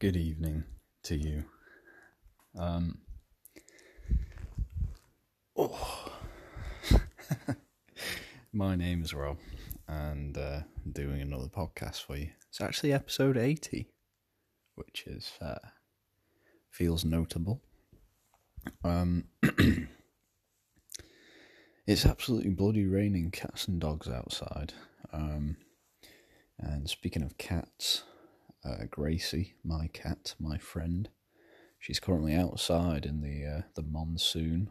good evening to you. Um, oh. My name is Rob, and uh, I'm doing another podcast for you. It's actually episode 80, which is uh, feels notable. Um, it's absolutely bloody raining cats and dogs outside. Um, and speaking of cats, uh, Gracie, my cat, my friend, she's currently outside in the uh, the monsoon.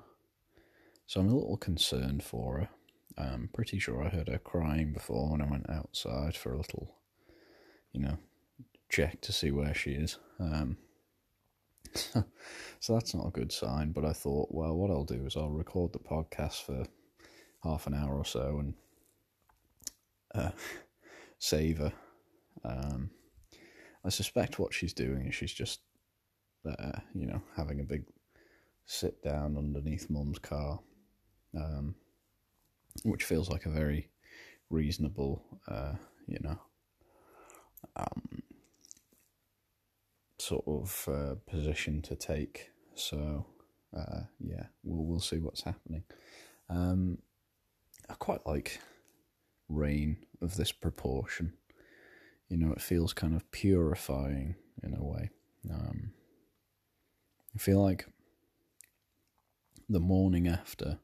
So I'm a little concerned for her. I'm pretty sure I heard her crying before when I went outside for a little, you know, check to see where she is. Um, so that's not a good sign. But I thought, well, what I'll do is I'll record the podcast for half an hour or so and uh, save her. Um, I suspect what she's doing is she's just, you know, having a big sit down underneath mum's car, um, which feels like a very reasonable, uh, you know, um, sort of uh, position to take. So, uh, yeah, we'll we'll see what's happening. Um, I quite like rain of this proportion. You know, it feels kind of purifying in a way. Um, I feel like the morning after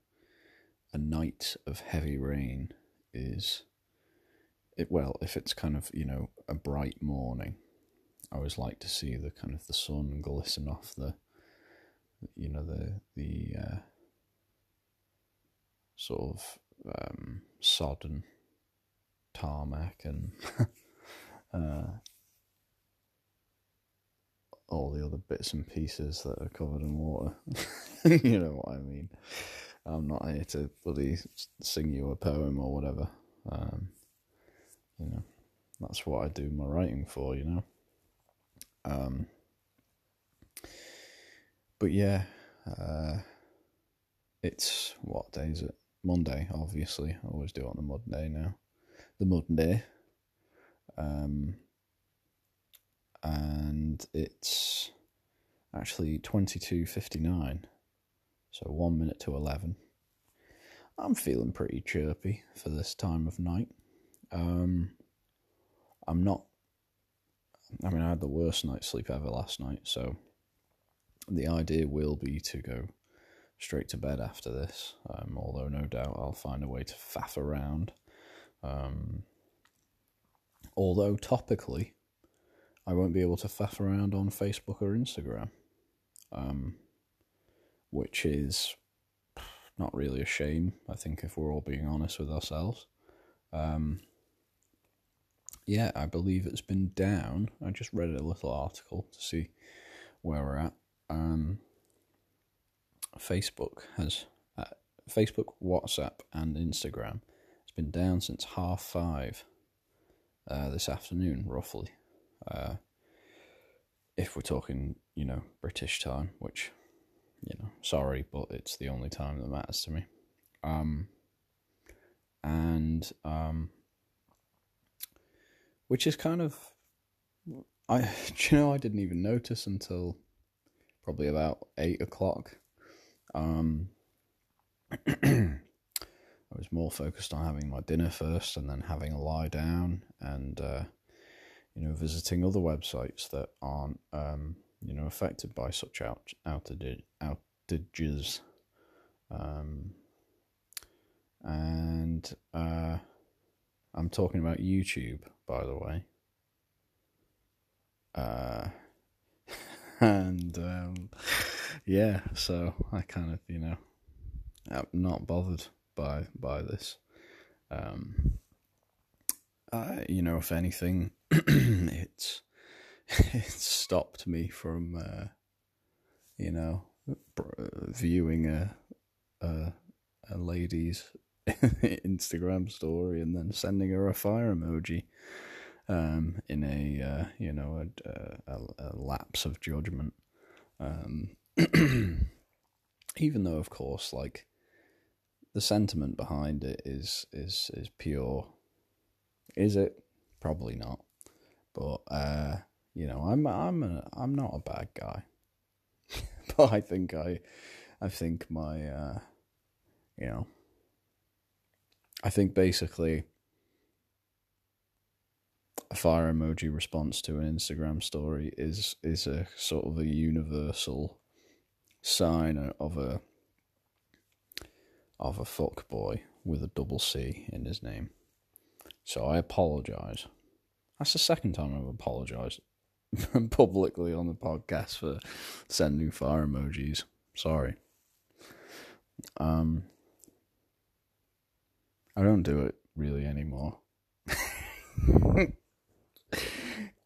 a night of heavy rain is it well if it's kind of you know a bright morning i always like to see the kind of the sun glisten off the you know the the uh, sort of um, sodden tarmac and all the other bits and pieces that are covered in water. you know what I mean? I'm not here to bloody sing you a poem or whatever. Um, you know, that's what I do my writing for, you know. Um, but yeah, uh, it's what day is it? Monday, obviously. I always do it on the Monday now. The Monday. Um, and it's actually 22.59, so one minute to 11. I'm feeling pretty chirpy for this time of night. Um, I'm not, I mean, I had the worst night's sleep ever last night, so the idea will be to go straight to bed after this. Um, although no doubt I'll find a way to faff around. Um, although topically, I won't be able to faff around on Facebook or Instagram, um, which is not really a shame. I think if we're all being honest with ourselves. Um, yeah, I believe it's been down. I just read a little article to see where we're at. Um, Facebook has uh, Facebook, WhatsApp, and Instagram It's been down since half five uh, this afternoon, roughly. Uh, if we're talking, you know, British time, which, you know, sorry, but it's the only time that matters to me. Um, and um, which is kind of, I, you know, I didn't even notice until probably about eight o'clock um, I was more focused on having my dinner first and then having a lie down and, uh, you know, visiting other websites that aren't, um, you know, affected by such out, outages. Um, and uh, I'm talking about YouTube, by the way. Uh, and um, yeah, so I kind of you know I'm not bothered by by this. Um, I, you know, if anything, it's it's stopped me from uh, you know viewing a a, a lady's Instagram story and then sending her a fire emoji um, in a uh, you know a, a, a, lapse of judgment. Um, even though, of course, like the sentiment behind it is is is pure. Is it? Probably not. But uh, you know, I'm I'm a, I'm not a bad guy, but I think I I think my uh, you know I think basically a fire emoji response to an Instagram story is is a sort of a universal sign of a of a fuck boy with a double C in his name. So I apologize. That's the second time I've apologized publicly on the podcast for sending fire emojis. Sorry. Um I don't do it really anymore.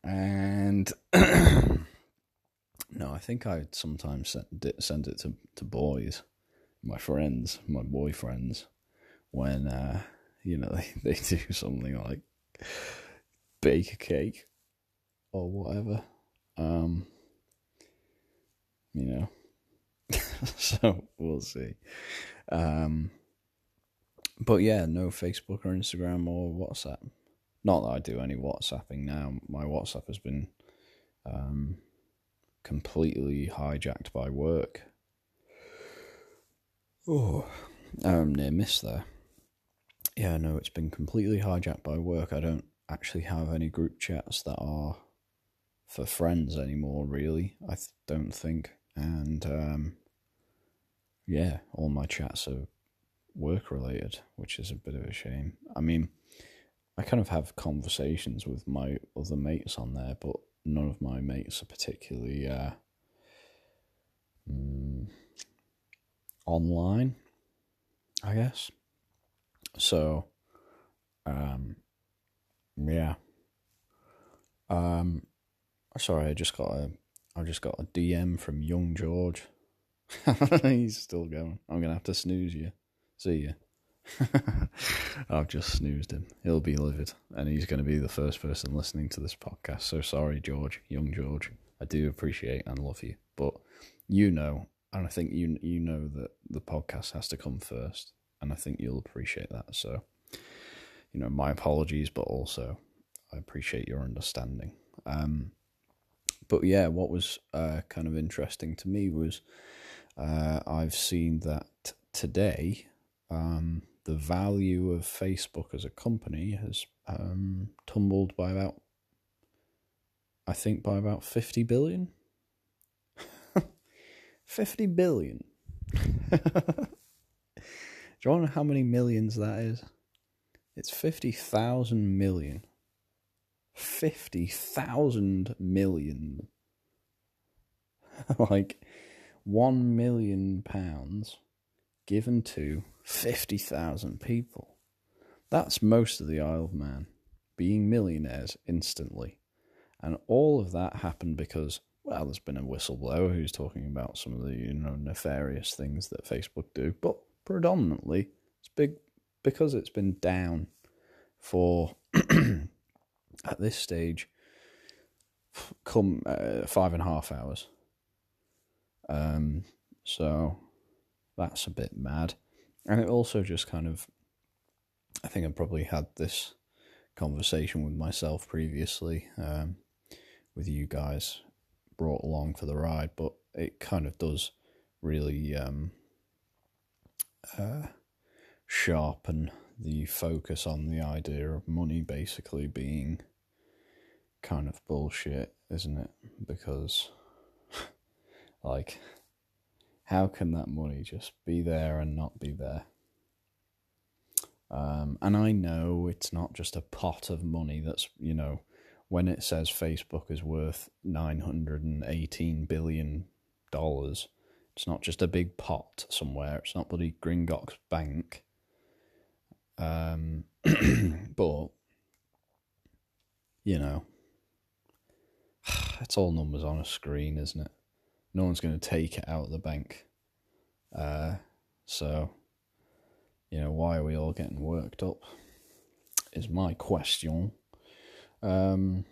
and no, I think I sometimes send it, send it to, to boys, my friends, my boyfriends, when uh, you know they, they do something like bake a cake or whatever. Um, you know, so we'll see. Um, but yeah, no Facebook or Instagram or WhatsApp. Not that I do any WhatsApping now. My WhatsApp has been um, completely hijacked by work. Oh, um, near miss there. Yeah, no, it's been completely hijacked by work. I don't actually have any group chats that are for friends anymore, really. I th- don't think. And um, yeah, all my chats are work related, which is a bit of a shame. I mean, I kind of have conversations with my other mates on there, but none of my mates are particularly uh, mm, online, I guess. So, um, yeah. Um, sorry, I just got a, I just got a DM from young George. He's still going. I'm gonna have to snooze you. See you. I've just snoozed him. He'll be livid, and he's going to be the first person listening to this podcast. So sorry, George, young George. I do appreciate and love you, but you know, and I think you you know that the podcast has to come first, and I think you'll appreciate that. So, you know, my apologies, but also I appreciate your understanding. Um, but yeah, what was uh, kind of interesting to me was uh, I've seen that today um, the value of Facebook as a company has um, tumbled by about, I think, by about 50 billion. 50 billion. Do you know how many millions that is? It's 50,000 million. 50,000 million. like 1 million pounds given to 50,000 people. That's most of the Isle of Man being millionaires instantly. And all of that happened because, well, there's been a whistleblower who's talking about some of the, you know, nefarious things that Facebook do, but predominantly it's big because it's been down for at this stage come uh, five and a half hours. Um, so that's a bit mad. And it also just kind of, I think I probably had this conversation with myself previously, um, with you guys brought along for the ride, but it kind of does really um, uh, sharpen the focus on the idea of money basically being kind of bullshit, isn't it? Because, like, how can that money just be there and not be there? Um, and I know it's not just a pot of money that's, you know, when it says Facebook is worth $918 billion, it's not just a big pot somewhere. It's not bloody Gringotts Bank. Um, but, you know, it's all numbers on a screen, isn't it? no one's going to take it out of the bank. Uh, so, you know, why are we all getting worked up? Is my question. Um,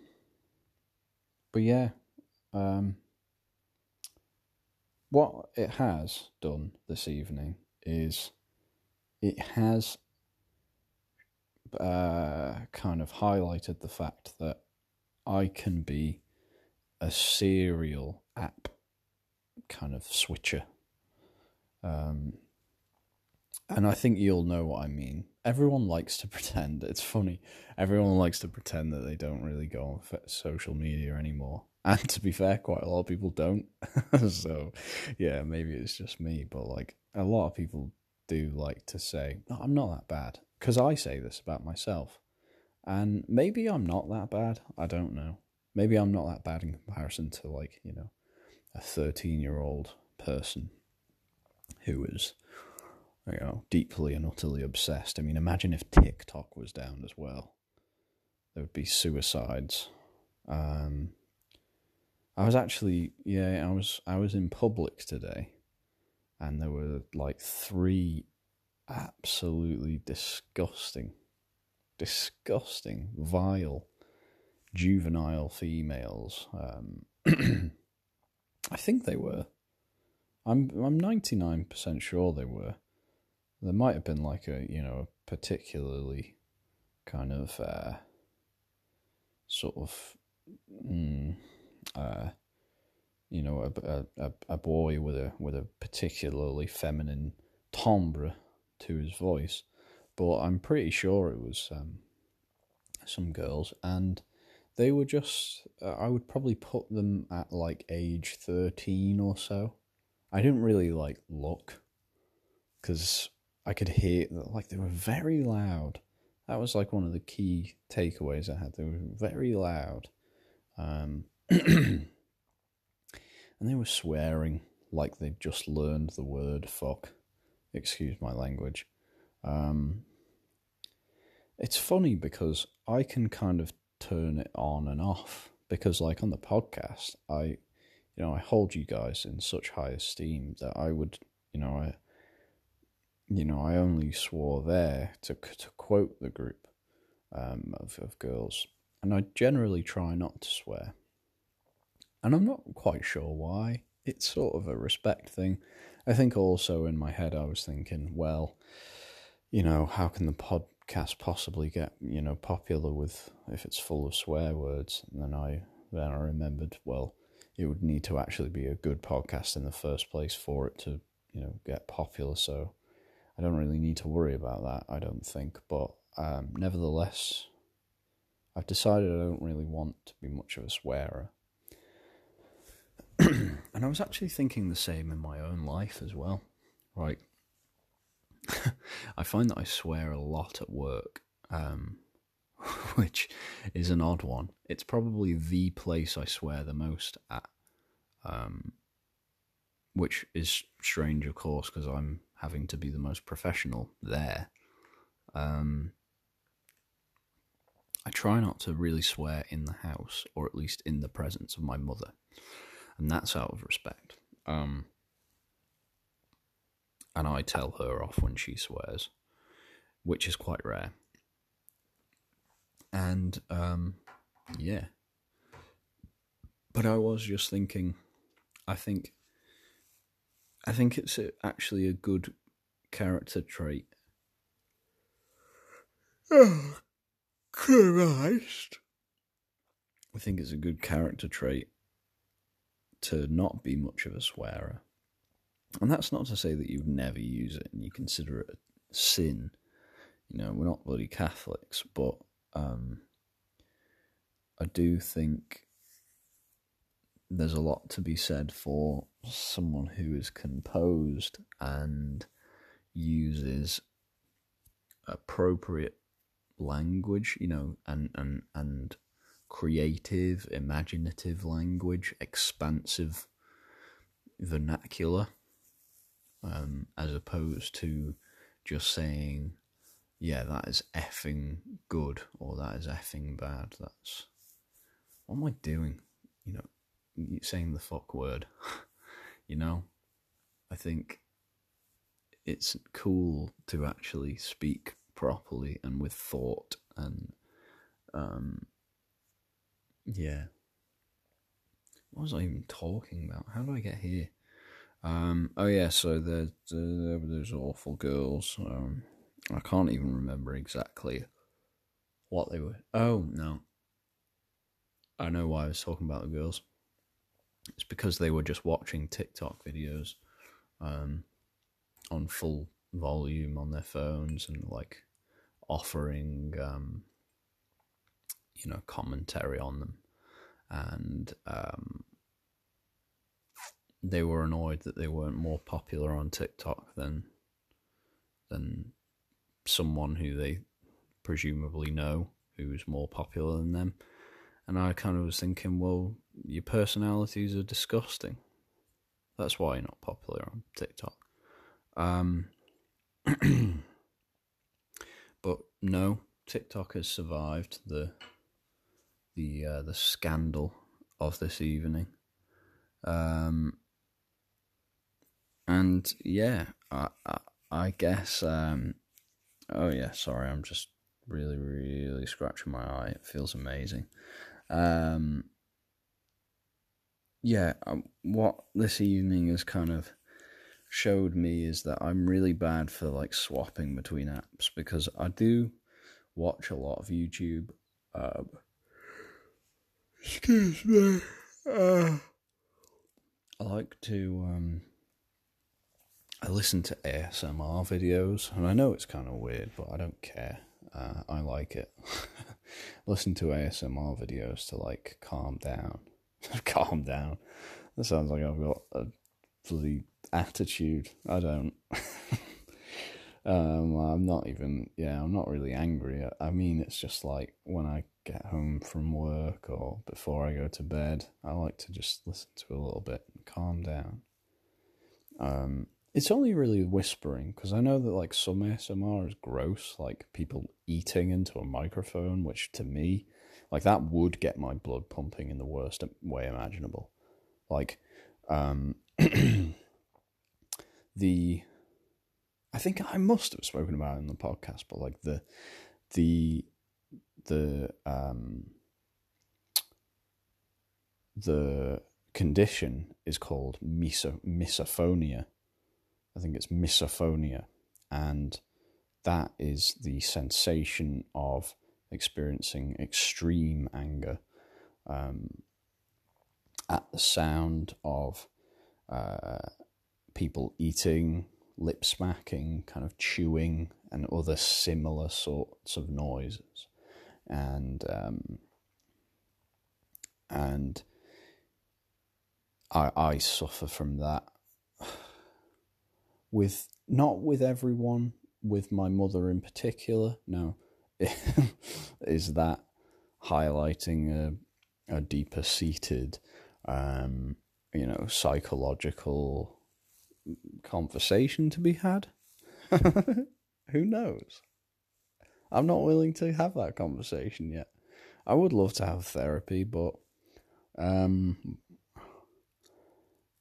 but yeah, um, what it has done this evening is it has uh, kind of highlighted the fact that I can be a serial app kind of switcher. Um, and I think you'll know what I mean. Everyone likes to pretend. It's funny. Everyone likes to pretend that they don't really go on social media anymore. And to be fair, quite a lot of people don't. so, yeah, maybe it's just me, but like a lot of people do like to say, no, I'm not that bad. Because I say this about myself. And maybe I'm not that bad. I don't know. Maybe I'm not that bad in comparison to, like, you know, a 13 year old person who is, you know, deeply and utterly obsessed. I mean, imagine if TikTok was down as well. There would be suicides. Um, I was actually, yeah, I was, I was in Publix today, and there were like three absolutely disgusting, disgusting, vile, juvenile females. Um, I think they were. I'm I'm ninety nine percent sure they were. There might have been like a you know a particularly kind of uh, sort of mm, uh, you know a, a a boy with a with a particularly feminine timbre to his voice, but I'm pretty sure it was um, some girls. And they were just uh, i would probably put them at like age 13 or so. I didn't really like look because i could hear like they were very loud. That was like one of the key takeaways i had. They were very loud. Um, and they were swearing like they'd just learned the word fuck. Excuse my language. Um, it's funny because i can kind of turn it on and off because like on the podcast i you know i hold you guys in such high esteem that i would you know i you know i only swore there to to quote the group um, of, of girls and i generally try not to swear. And i'm not quite sure why. It's sort of a respect thing. I think also in my head i was thinking well you know how can the podcast possibly get you know popular with if it's full of swear words? And then i then i remembered well it would need to actually be a good podcast in the first place for it to you know get popular. So i don't really need to worry about that i don't think but um, nevertheless i've decided i don't really want to be much of a swearer and i was actually thinking the same in my own life as well right I find that I swear a lot at work, um, which is an odd one. It's probably the place I swear the most at, um, which is strange, of course, because I'm having to be the most professional there. Um, I try not to really swear in the house, or at least in the presence of my mother, and that's out of respect. Um, and I tell her off when she swears, which is quite rare. And um, yeah, but I was just thinking, I think, I think it's a, actually a good character trait. Oh, Christ! I think it's a good character trait to not be much of a swearer. And that's not to say that you never use it and you consider it a sin. You know, we're not bloody Catholics, but um, I do think there's a lot to be said for someone who is composed and uses appropriate language, you know, and and and creative, imaginative language, expansive vernacular um, as opposed to just saying, yeah, that is effing good or that is effing bad. That's what am I doing? You know, saying the fuck word. you know, I think it's cool to actually speak properly and with thought and um yeah what was i even talking about how do i get here um, oh yeah, so there, there those awful girls. Um, I can't even remember exactly what they were. Oh no, I know why I was talking about the girls. It's because they were just watching TikTok videos um, on full volume on their phones and like offering um, you know commentary on them and um, they were annoyed that they weren't more popular on TikTok than than someone who they presumably know who's more popular than them. And I kind of was thinking, well, your personalities are disgusting. That's why you're not popular on TikTok. Um, but no, TikTok has survived the the uh, the scandal of this evening. Um, and yeah, I I, I guess. Um, oh yeah, sorry, I'm just really really scratching my eye. It feels amazing. Um, yeah, um, what this evening has kind of showed me is that I'm really bad for like swapping between apps because I do watch a lot of YouTube. Um, excuse me. Uh, I like to um, I listen to ASMR videos, and I know it's kind of weird, but I don't care. Uh, I like it. listen to ASMR videos to like calm down. calm down. That sounds like I've got a bloody attitude. I don't. um, I'm not even. Yeah, I'm not really angry. I mean, it's just like when I get home from work or before I go to bed, I like to just listen to a little bit and calm down. Um, it's only really whispering because I know that like some ASMR is gross, like people eating into a microphone, which to me, like that would get my blood pumping in the worst way imaginable. Like, um, the, I think I must have spoken about in the podcast, but like the, the, the, um, the condition is called miso- misophonia I think it's misophonia, and that is the sensation of experiencing extreme anger um, at the sound of uh, people eating, lip smacking, kind of chewing, and other similar sorts of noises, and um, and I I suffer from that with not with everyone, with my mother in particular. No, is that highlighting a, a deeper seated, um, you know, psychological conversation to be had? Who knows? I'm not willing to have that conversation yet. I would love to have therapy, but um,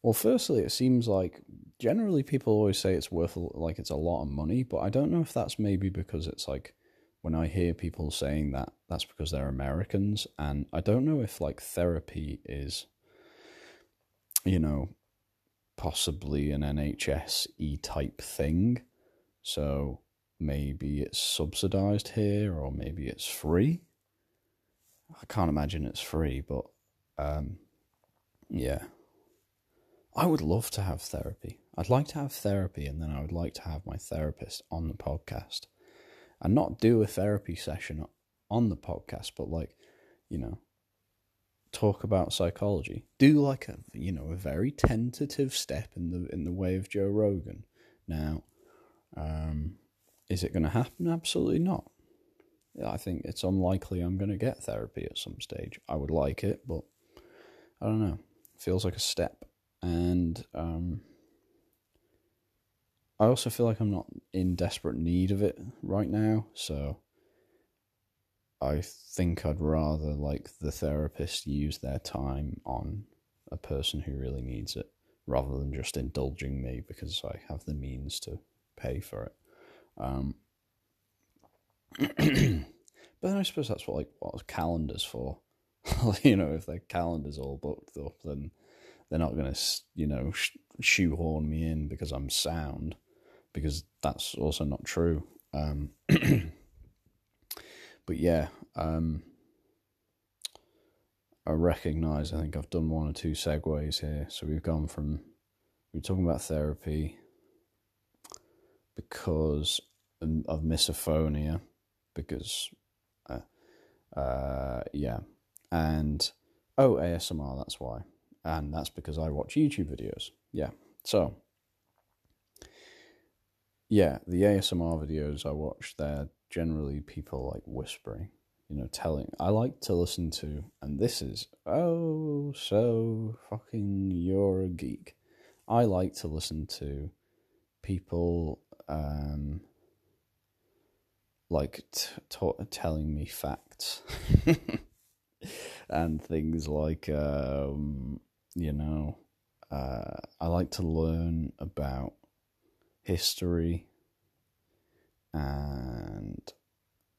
well, firstly, it seems like generally people always say it's worth like it's a lot of money, but I don't know if that's maybe because it's like when I hear people saying that that's because they're Americans and I don't know if like therapy is you know possibly an NHS e type thing. So maybe it's subsidized here or maybe it's free. I can't imagine it's free, but um yeah. I would love to have therapy. I'd like to have therapy and then I would like to have my therapist on the podcast and not do a therapy session on the podcast, but like, you know, talk about psychology. Do like a you know a very tentative step in the in the way of Joe Rogan. Now, um, is it going to happen? Absolutely not. I think it's unlikely I'm going to get therapy at some stage. I would like it, but I don't know. Feels like a step, and um, I also feel like I'm not in desperate need of it right now, so I think I'd rather like the therapist use their time on a person who really needs it rather than just indulging me because I have the means to pay for it. Um, but then I suppose that's what like what calendars for. you know, if their calendar's all booked up, then they're not going to you know shoehorn me in because I'm sound because that's also not true. Um, but yeah, um, I recognise. I think I've done one or two segues here. So we've gone from we're talking about therapy because of misophonia, because uh, uh, yeah, and oh ASMR. That's why, and that's because I watch YouTube videos. Yeah, so yeah, the ASMR videos I watch, they're generally people like whispering you know, telling. I like to listen to, and this is, oh, so fucking you're a geek. I like to listen to people, um, like t- t- telling me facts and things like, um, you know, uh, I like to learn about history and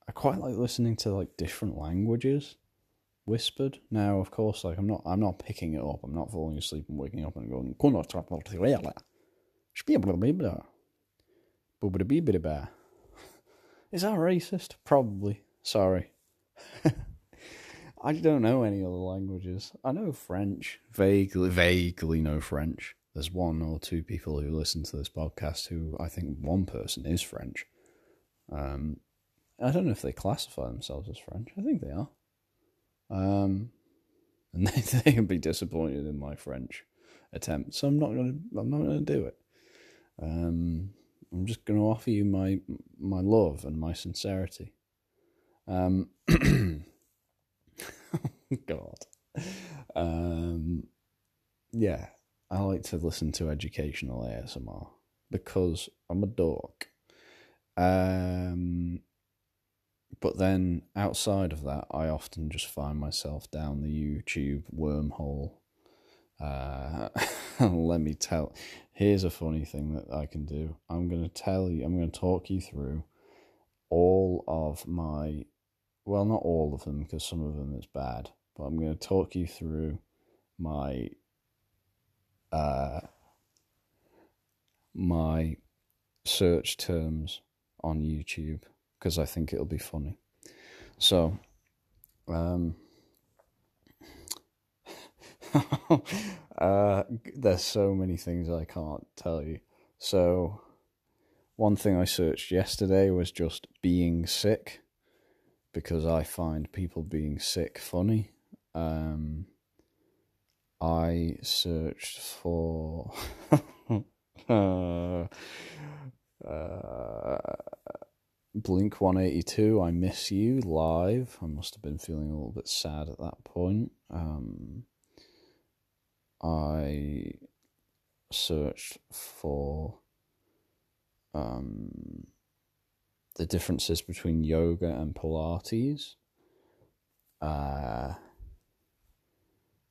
I quite like listening to like different languages whispered. Now, of course, like I'm not I'm not picking it up. I'm not falling asleep and waking up and going. Is that racist? Probably. Sorry. I don't know any other languages. I know French, vaguely, vaguely know French. There's one or two people who listen to this podcast who I think one person is French. Um, I don't know if they classify themselves as French. I think they are. Um, and they they would be disappointed in my French attempt. So I'm not gonna I'm not gonna do it. Um, I'm just gonna offer you my my love and my sincerity. Um, God. Um, yeah, I like to listen to educational ASMR because I'm a dork. Um, but then outside of that, I often just find myself down the YouTube wormhole. Uh, let me tell. Here's a funny thing that I can do. I'm going to tell you. I'm going to talk you through all of my. Well, not all of them because some of them is bad, but I'm going to talk you through my. Uh, my search terms on YouTube because I think it'll be funny. So, um, uh, there's so many things I can't tell you. So, one thing I searched yesterday was just being sick because I find people being sick funny. Um, I searched for. uh, uh, Blink 182, I Miss You live. I must have been feeling a little bit sad at that point. Um, I searched for um, the differences between yoga and Pilates. Uh,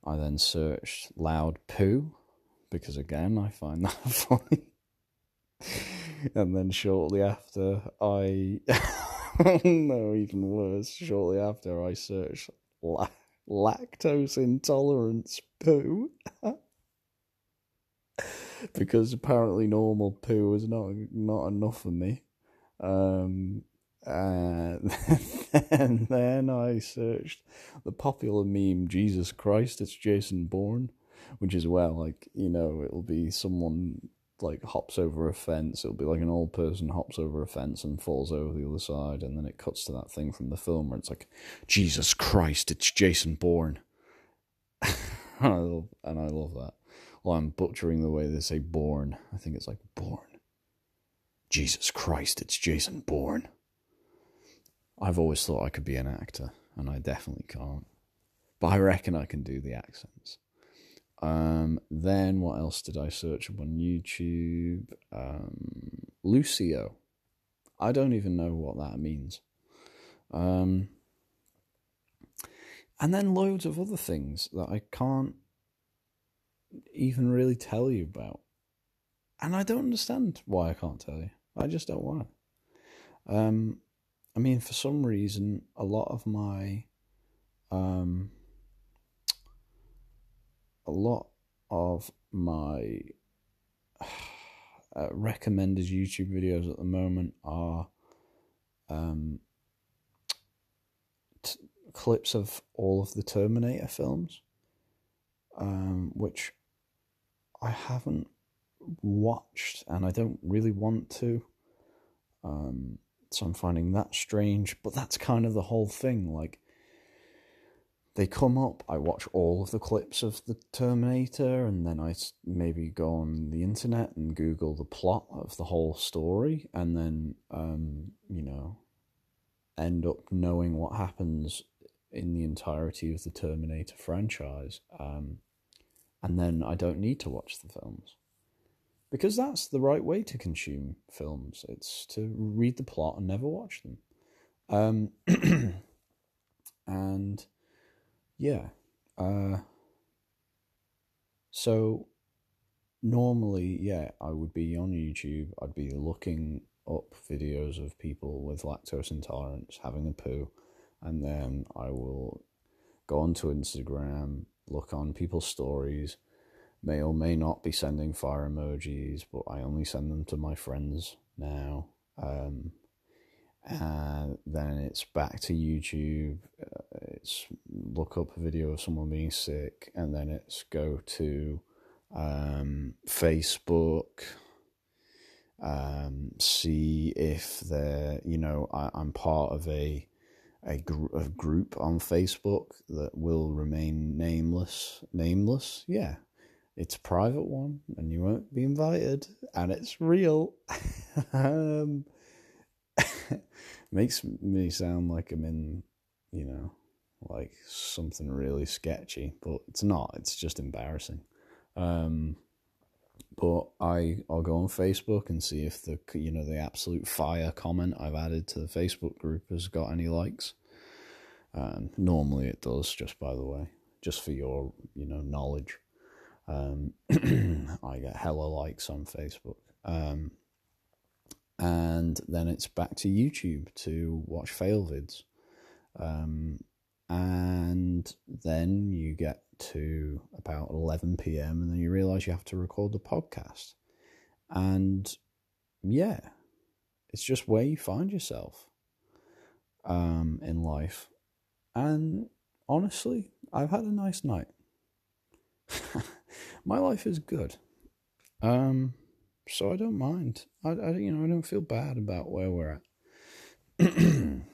I then searched loud poo because, again, I find that funny and then shortly after, I no, even worse. Shortly after, I searched la- lactose intolerance poo. because apparently normal poo is not not enough for me. Um, and then I searched the popular meme Jesus Christ, it's Jason Bourne, which is well, like, you know, it'll be someone like hops over a fence. It'll be like an old person hops over a fence and falls over the other side, and then it cuts to that thing from the film where it's like, Jesus Christ, it's Jason Bourne. and, I love, and I love that. Well, I'm butchering the way they say Bourne. I think it's like Bourne. Jesus Christ, it's Jason Bourne. I've always thought I could be an actor, and I definitely can't. But I reckon I can do the accents. Um, then what else did I search up on YouTube? Um, Lucio. I don't even know what that means. Um, and then loads of other things that I can't even really tell you about. And I don't understand why I can't tell you. I just don't want to. Um, I mean, for some reason, a lot of my um, a lot of my uh, recommended YouTube videos at the moment are um, t- clips of all of the Terminator films, um, which I haven't watched and I don't really want to. Um, so I'm finding that strange, but that's kind of the whole thing. Like, they come up, I watch all of the clips of the Terminator, and then I maybe go on the internet and Google the plot of the whole story, and then, um, you know, end up knowing what happens in the entirety of the Terminator franchise. Um, and then I don't need to watch the films. Because that's the right way to consume films. It's to read the plot and never watch them. Um, and yeah. Uh, so normally, yeah, I would be on YouTube. I'd be looking up videos of people with lactose intolerance having a poo, and then I will go onto Instagram, look on people's stories, may or may not be sending fire emojis, but I only send them to my friends now. Um, and then it's back to YouTube. Uh, it's look up a video of someone being sick, and then it's go to um, Facebook, um, see if they're, you know, I, am part of a, a, gr- a group on Facebook that will remain nameless. Nameless, yeah. It's a private one, and you won't be invited, and it's real. um, makes me sound like I'm in, you know, like something really sketchy, but it's not. It's just embarrassing. Um, but I I'll go on Facebook and see if the you know the absolute fire comment I've added to the Facebook group has got any likes. And normally it does. Just by the way, just for your you know knowledge, um, I get hella likes on Facebook. Um, and then it's back to YouTube to watch fail vids. Um, and then you get to about 11 p.m. and then you realize you have to record the podcast. And yeah, it's just where you find yourself um, in life. And honestly, I've had a nice night. My life is good. Um, so I don't mind. I, I you know I don't feel bad about where we're at. and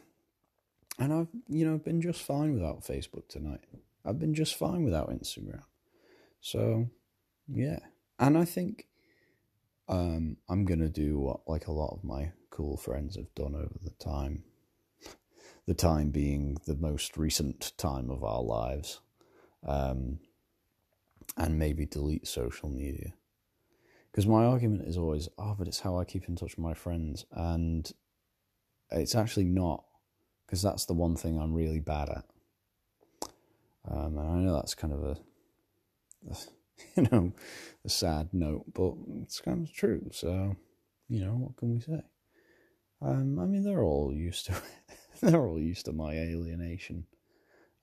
I've you know been just fine without Facebook tonight. I've been just fine without Instagram. So yeah, and I think um, I'm gonna do what like a lot of my cool friends have done over the time. The time being the most recent time of our lives, um, and maybe delete social media because my argument is always, oh, but it's how I keep in touch with my friends, and it's actually not, because that's the one thing I'm really bad at. Um, and I know that's kind of a, a, you know, a sad note, but it's kind of true. So, you know, what can we say? Um, I mean, they're all used to, they're all used to my alienation.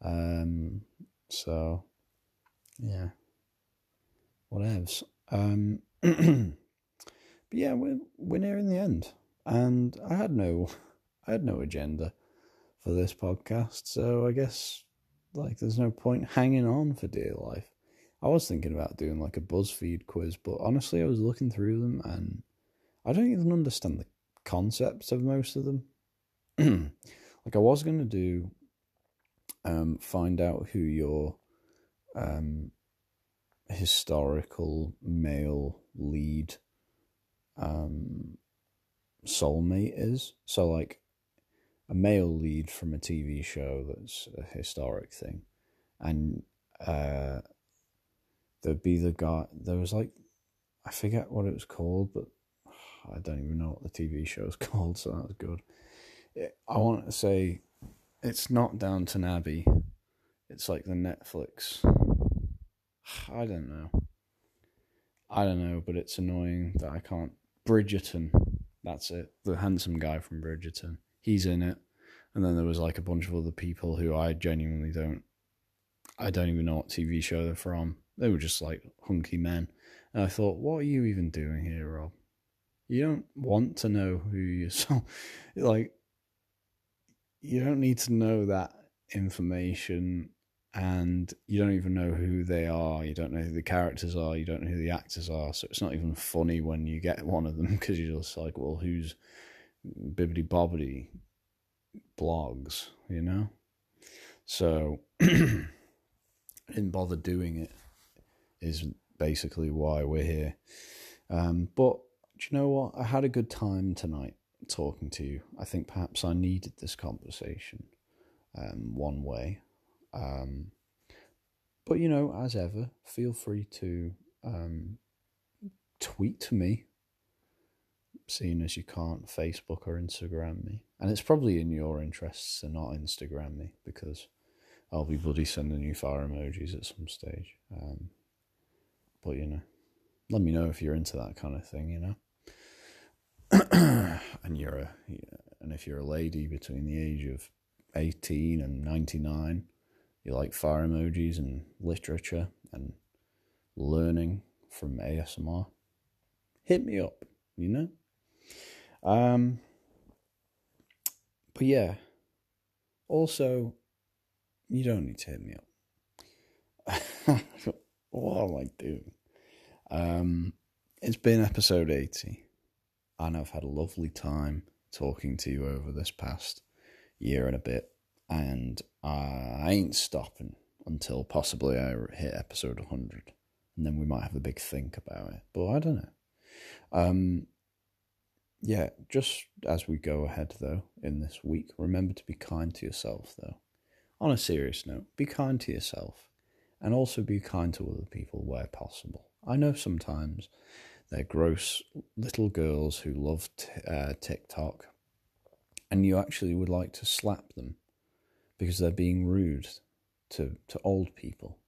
Um, so, yeah, whatevs. Um, but yeah, we're we're nearing the end, and I had no, I had no agenda for this podcast, so I guess like there's no point hanging on for dear life. I was thinking about doing like a BuzzFeed quiz, but honestly, I was looking through them and I don't even understand the concepts of most of them. like I was gonna do, um, find out who your um historical male lead um, soulmate is. So, like, a male lead from a TV show that's a historic thing. And uh, there'd be the guy, there was like, I forget what it was called, but I don't even know what the TV show is called, so that was good. I want to say it's not Downton Abbey, it's like the Netflix. I don't know. I don't know, but it's annoying that I can't. Bridgerton, that's it. The handsome guy from Bridgerton, he's in it. And then there was like a bunch of other people who I genuinely don't. I don't even know what TV show they're from. They were just like hunky men, and I thought, what are you even doing here, Rob? You don't want to know who you so like. You don't need to know that information and you don't even know who they are, you don't know who the characters are, you don't know who the actors are, so it's not even funny when you get one of them because you're just like, well, who's bibbity bobbity blogs, you know? So didn't bother doing it, is basically why we're here. Um, but do you know what? I had a good time tonight talking to you. I think perhaps I needed this conversation um, one way. Um, but, you know, as ever, feel free to um, tweet me, seeing as you can't Facebook or Instagram me. And it's probably in your interests to not Instagram me because I'll be bloody sending you fire emojis at some stage. Um, but, you know, let me know if you're into that kind of thing, you know. and you're a, and if you're a lady between the age of 18 and 99, you like fire emojis and literature and learning from ASMR, hit me up, you know? Um, but yeah, also, you don't need to hit me up. what am I doing? Um, it's been episode 80, and I've had a lovely time talking to you over this past year and a bit, and I ain't stopping until possibly I hit episode 100, and then we might have a big think about it, but I don't know. Um, yeah, just as we go ahead though in this week, remember to be kind to yourself though. On a serious note, be kind to yourself and also be kind to other people where possible. I know sometimes they're gross little girls who love t- uh, TikTok and you actually would like to slap them because they're being rude to, to old people.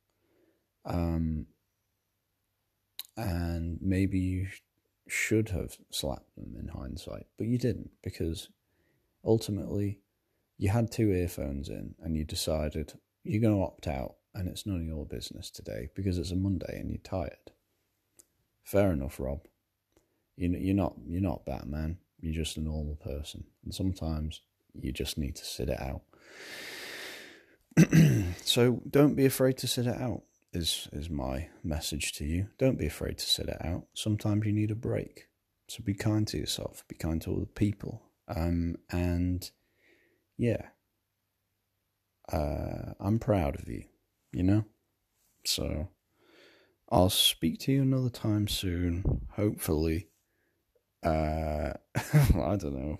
Um, and maybe you should have slapped them in hindsight, but you didn't because ultimately you had two earphones in and you decided you're going to opt out and it's none of your business today because it's a Monday and you're tired. Fair enough, Rob. You're not you're not Batman. You're just a normal person, and sometimes you just need to sit it out. so don't be afraid to sit it out is is my message to you. Don't be afraid to sit it out. Sometimes you need a break. So be kind to yourself. Be kind to other people. Um, and yeah, uh, I'm proud of you. You know. So I'll speak to you another time soon. Hopefully. Uh, I don't know.